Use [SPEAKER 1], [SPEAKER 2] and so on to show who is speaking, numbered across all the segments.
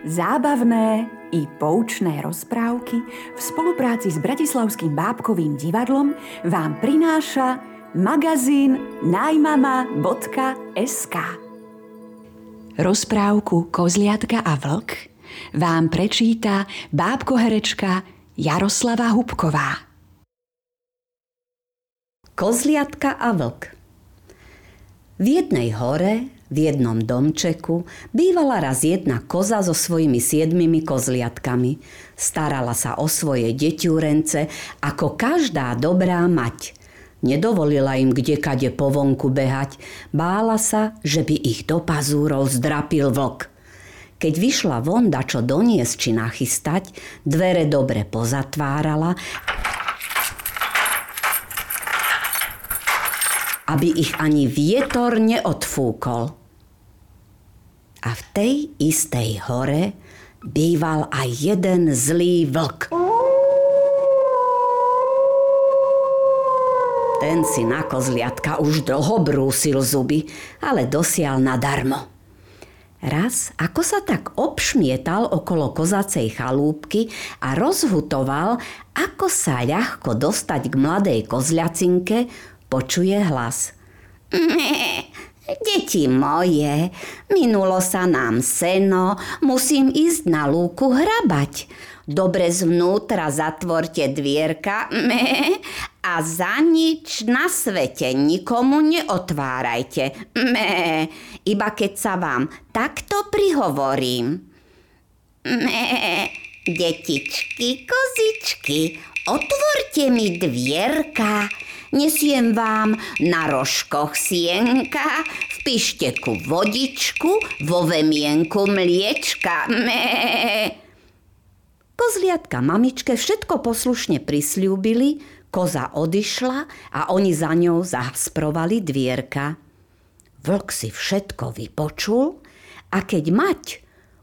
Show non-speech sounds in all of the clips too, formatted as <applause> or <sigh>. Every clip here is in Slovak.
[SPEAKER 1] Zábavné i poučné rozprávky v spolupráci s Bratislavským bábkovým divadlom vám prináša magazín najmama.sk Rozprávku Kozliatka a vlk vám prečíta bábkoherečka Jaroslava Hubková.
[SPEAKER 2] Kozliatka a vlk V jednej hore v jednom domčeku bývala raz jedna koza so svojimi siedmimi kozliatkami. Starala sa o svoje deťúrence ako každá dobrá mať. Nedovolila im kdekade po vonku behať. Bála sa, že by ich do pazúrov zdrapil vlk. Keď vyšla vonda, čo doniesť či nachystať, dvere dobre pozatvárala aby ich ani vietor neodfúkol. A v tej istej hore býval aj jeden zlý vlk. Ten si na kozliatka už dlho brúsil zuby, ale dosial nadarmo. Raz, ako sa tak obšmietal okolo kozacej chalúbky a rozhutoval, ako sa ľahko dostať k mladej kozľacinke, počuje hlas. <laughs> Deti moje, minulo sa nám seno, musím ísť na lúku hrabať. Dobre zvnútra zatvorte dvierka me, a za nič na svete nikomu neotvárajte. Me, iba keď sa vám takto prihovorím. Me, detičky, kozičky, otvorte mi dvierka, Nesiem vám na rožkoch sienka, v pišteku vodičku, vo vemienku mliečka. Mé. Kozliatka mamičke všetko poslušne prisľúbili, koza odišla a oni za ňou zasprovali dvierka. Vlk si všetko vypočul a keď mať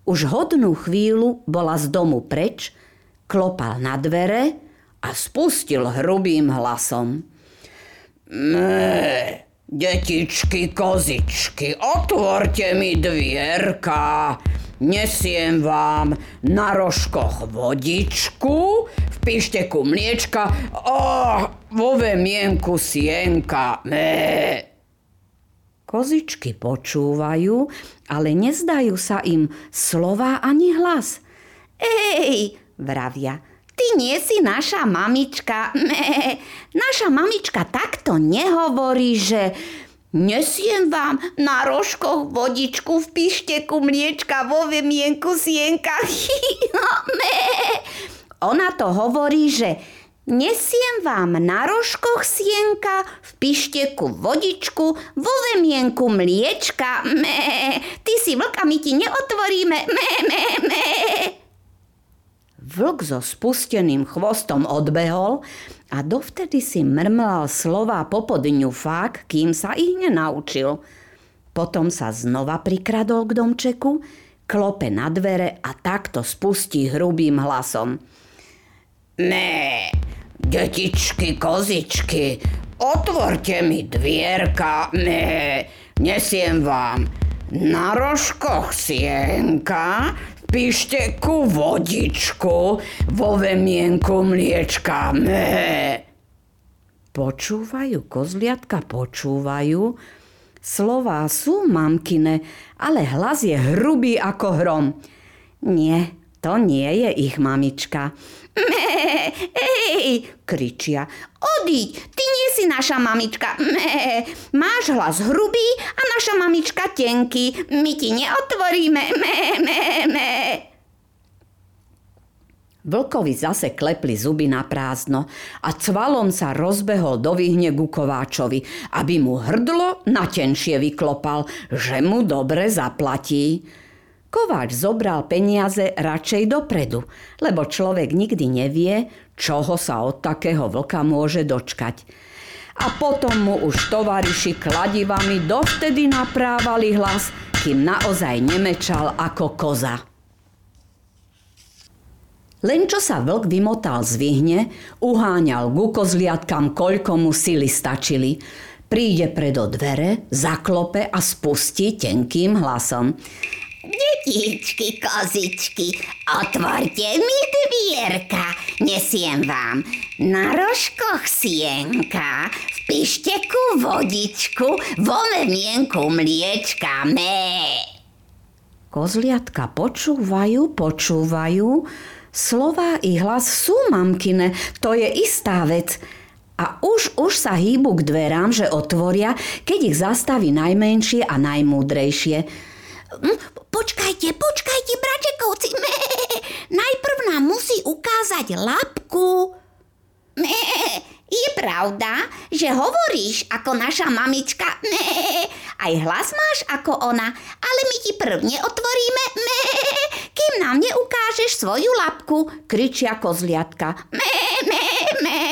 [SPEAKER 2] už hodnú chvíľu bola z domu preč, klopal na dvere a spustil hrubým hlasom. Mé, detičky, kozičky, otvorte mi dvierka. Nesiem vám na rožkoch vodičku, v pišteku mliečka a vo vemienku sienka. Mé. Kozičky počúvajú, ale nezdajú sa im slova ani hlas. Ej, vravia, Ty nie si naša mamička. Naša mamička takto nehovorí, že nesiem vám na rožkoch vodičku v pišteku mliečka vo vemienku sienka. <laughs> Ona to hovorí, že nesiem vám na rožkoch sienka, v pišteku vodičku, vo vemienku mliečka. Ty si vlka, my ti neotvoríme. Mé, mé. Vlk so spusteným chvostom odbehol a dovtedy si mrmlal slova popodňu fák, kým sa ich nenaučil. Potom sa znova prikradol k domčeku, klope na dvere a takto spustí hrubým hlasom. Né, detičky, kozičky, otvorte mi dvierka, né, nesiem vám na rožkoch sienka, pišteku vodičku, vo vemienku mliečka. Mé. Počúvajú, kozliatka počúvajú. Slová sú mamkine, ale hlas je hrubý ako hrom. Nie, to nie je ich mamička. Mé, ej, kričia. Odiď, ty nie si naša mamička. Mé, máš hlas hrubý a naša mamička tenký. My ti neotvoríme. Mé, mé, mé. Vlkovi zase klepli zuby na prázdno a cvalom sa rozbehol do vyhne ku Kováčovi, aby mu hrdlo na tenšie vyklopal, že mu dobre zaplatí. Kováč zobral peniaze radšej dopredu, lebo človek nikdy nevie, čoho sa od takého vlka môže dočkať. A potom mu už tovariši kladivami dovtedy naprávali hlas, kým naozaj nemečal ako koza. Len čo sa vlk vymotal z vyhne, uháňal ku kozliatkam, koľko mu sily stačili. Príde predo dvere, zaklope a spustí tenkým hlasom.
[SPEAKER 3] Detičky, kozičky, otvorte mi dvierka, nesiem vám na rožkoch sienka, v pišteku vodičku, vo mienku mliečka, mé.
[SPEAKER 2] Kozliatka počúvajú, počúvajú, slova i hlas sú mamkine, to je istá vec. A už, už sa hýbu k dverám, že otvoria, keď ich zastaví najmenšie a najmúdrejšie.
[SPEAKER 3] Hm, počkajte, počkajte, bračekovci, mé. Najprv nám musí ukázať labku. Mé, je pravda, že hovoríš ako naša mamička, mé. Aj hlas máš ako ona, ale my ti prv neotvoríme, mé. Kým nám neukážeš svoju labku,
[SPEAKER 2] kričia kozliatka.
[SPEAKER 3] Mé, mé, mé.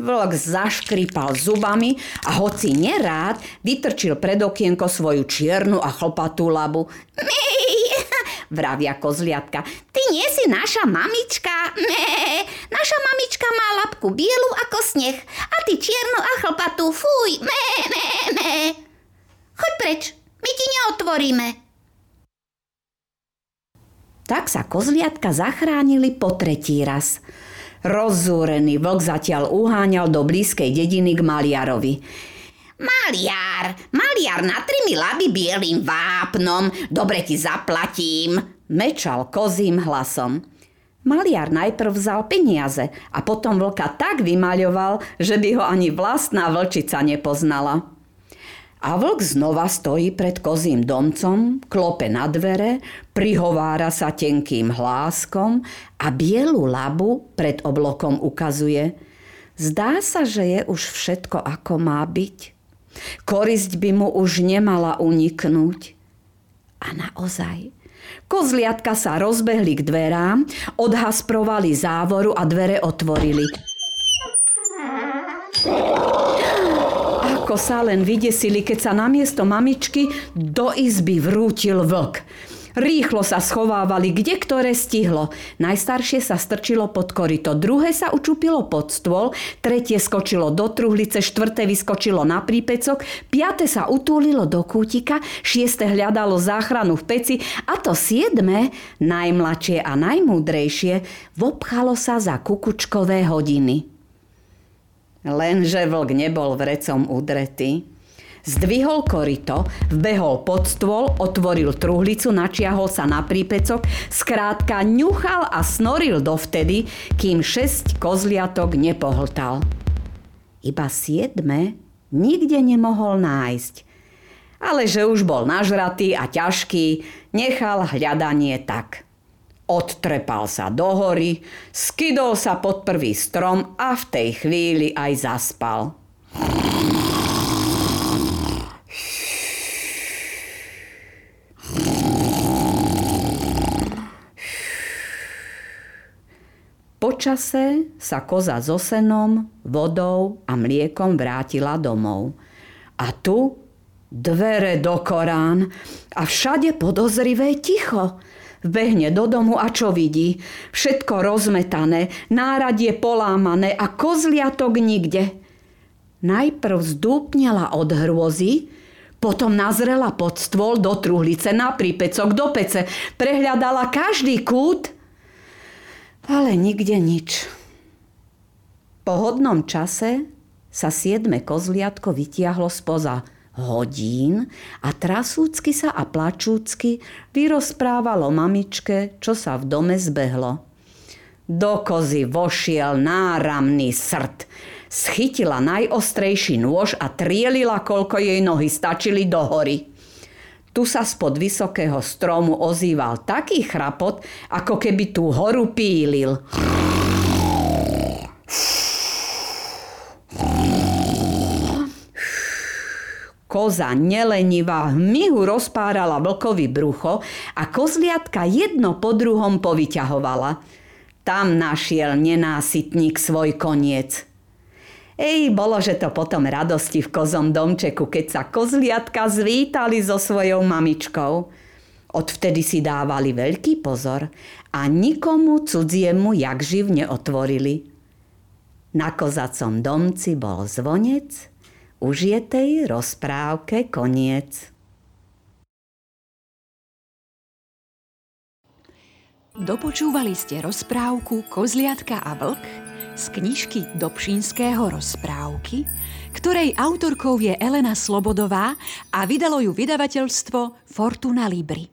[SPEAKER 2] Vlk zaškripal zubami a hoci nerád, vytrčil pred okienko svoju čiernu a chlpatú labu.
[SPEAKER 3] Mej,
[SPEAKER 2] vravia kozliatka.
[SPEAKER 3] Ty nie si naša mamička. Mé, naša mamička má labku bielu ako sneh a ty čiernu a chlpatú. Fuj, mé, mé, mé. Choď preč, my ti neotvoríme.
[SPEAKER 2] Tak sa kozliatka zachránili po tretí raz. Rozzúrený vlk zatiaľ uháňal do blízkej dediny k maliarovi.
[SPEAKER 3] Maliar, maliar, natri mi laby bielým vápnom, dobre ti zaplatím,
[SPEAKER 2] mečal kozím hlasom. Maliar najprv vzal peniaze a potom vlka tak vymaľoval, že by ho ani vlastná vlčica nepoznala. A vlk znova stojí pred kozím domcom, klope na dvere, prihovára sa tenkým hláskom a bielu labu pred oblokom ukazuje. Zdá sa, že je už všetko ako má byť. Korisť by mu už nemala uniknúť. A naozaj, kozliatka sa rozbehli k dverám, odhasprovali závoru a dvere otvorili. Ako sa len vydesili, keď sa namiesto mamičky do izby vrútil vlk. Rýchlo sa schovávali, kde ktoré stihlo. Najstaršie sa strčilo pod korito, druhé sa učupilo pod stôl, tretie skočilo do truhlice, štvrté vyskočilo na prípecok, piate sa utúlilo do kútika, šieste hľadalo záchranu v peci a to siedme, najmladšie a najmúdrejšie, vopchalo sa za kukučkové hodiny. Lenže vlk nebol vrecom udretý. Zdvihol korito, vbehol pod stôl, otvoril truhlicu, načiahol sa na prípecok, skrátka ňuchal a snoril dovtedy, kým šesť kozliatok nepohltal. Iba siedme nikde nemohol nájsť. Ale že už bol nažratý a ťažký, nechal hľadanie tak – Odtrepal sa do hory, skydol sa pod prvý strom a v tej chvíli aj zaspal. Počase sa koza so senom, vodou a mliekom vrátila domov. A tu dvere do Korán a všade podozrivé ticho. Vbehne do domu a čo vidí? Všetko rozmetané, náradie polámané a kozliatok nikde. Najprv zdúpnela od hrôzy, potom nazrela pod stôl do truhlice, na prípecok, do pece, prehľadala každý kút, ale nikde nič. Po hodnom čase sa siedme kozliatko vytiahlo spoza hodín a trasúcky sa a plačúcky vyrozprávalo mamičke, čo sa v dome zbehlo. Do kozy vošiel náramný srd. Schytila najostrejší nôž a trielila, koľko jej nohy stačili do hory. Tu sa spod vysokého stromu ozýval taký chrapot, ako keby tú horu pílil. Koza nelenivá hmihu rozpárala vlkovi brucho a kozliatka jedno po druhom povyťahovala. Tam našiel nenásytník svoj koniec. Ej, bolo, že to potom radosti v kozom domčeku, keď sa kozliatka zvítali so svojou mamičkou. Odvtedy si dávali veľký pozor a nikomu cudziemu jak živ neotvorili. Na kozacom domci bol zvonec už je tej rozprávke koniec.
[SPEAKER 1] Dopočúvali ste rozprávku Kozliatka a vlk z knižky Dobšinského rozprávky, ktorej autorkou je Elena Slobodová a vydalo ju vydavateľstvo Fortuna Libri.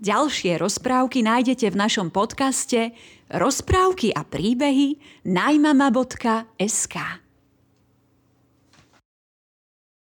[SPEAKER 1] Ďalšie rozprávky nájdete v našom podcaste Rozprávky a príbehy najmama.sk.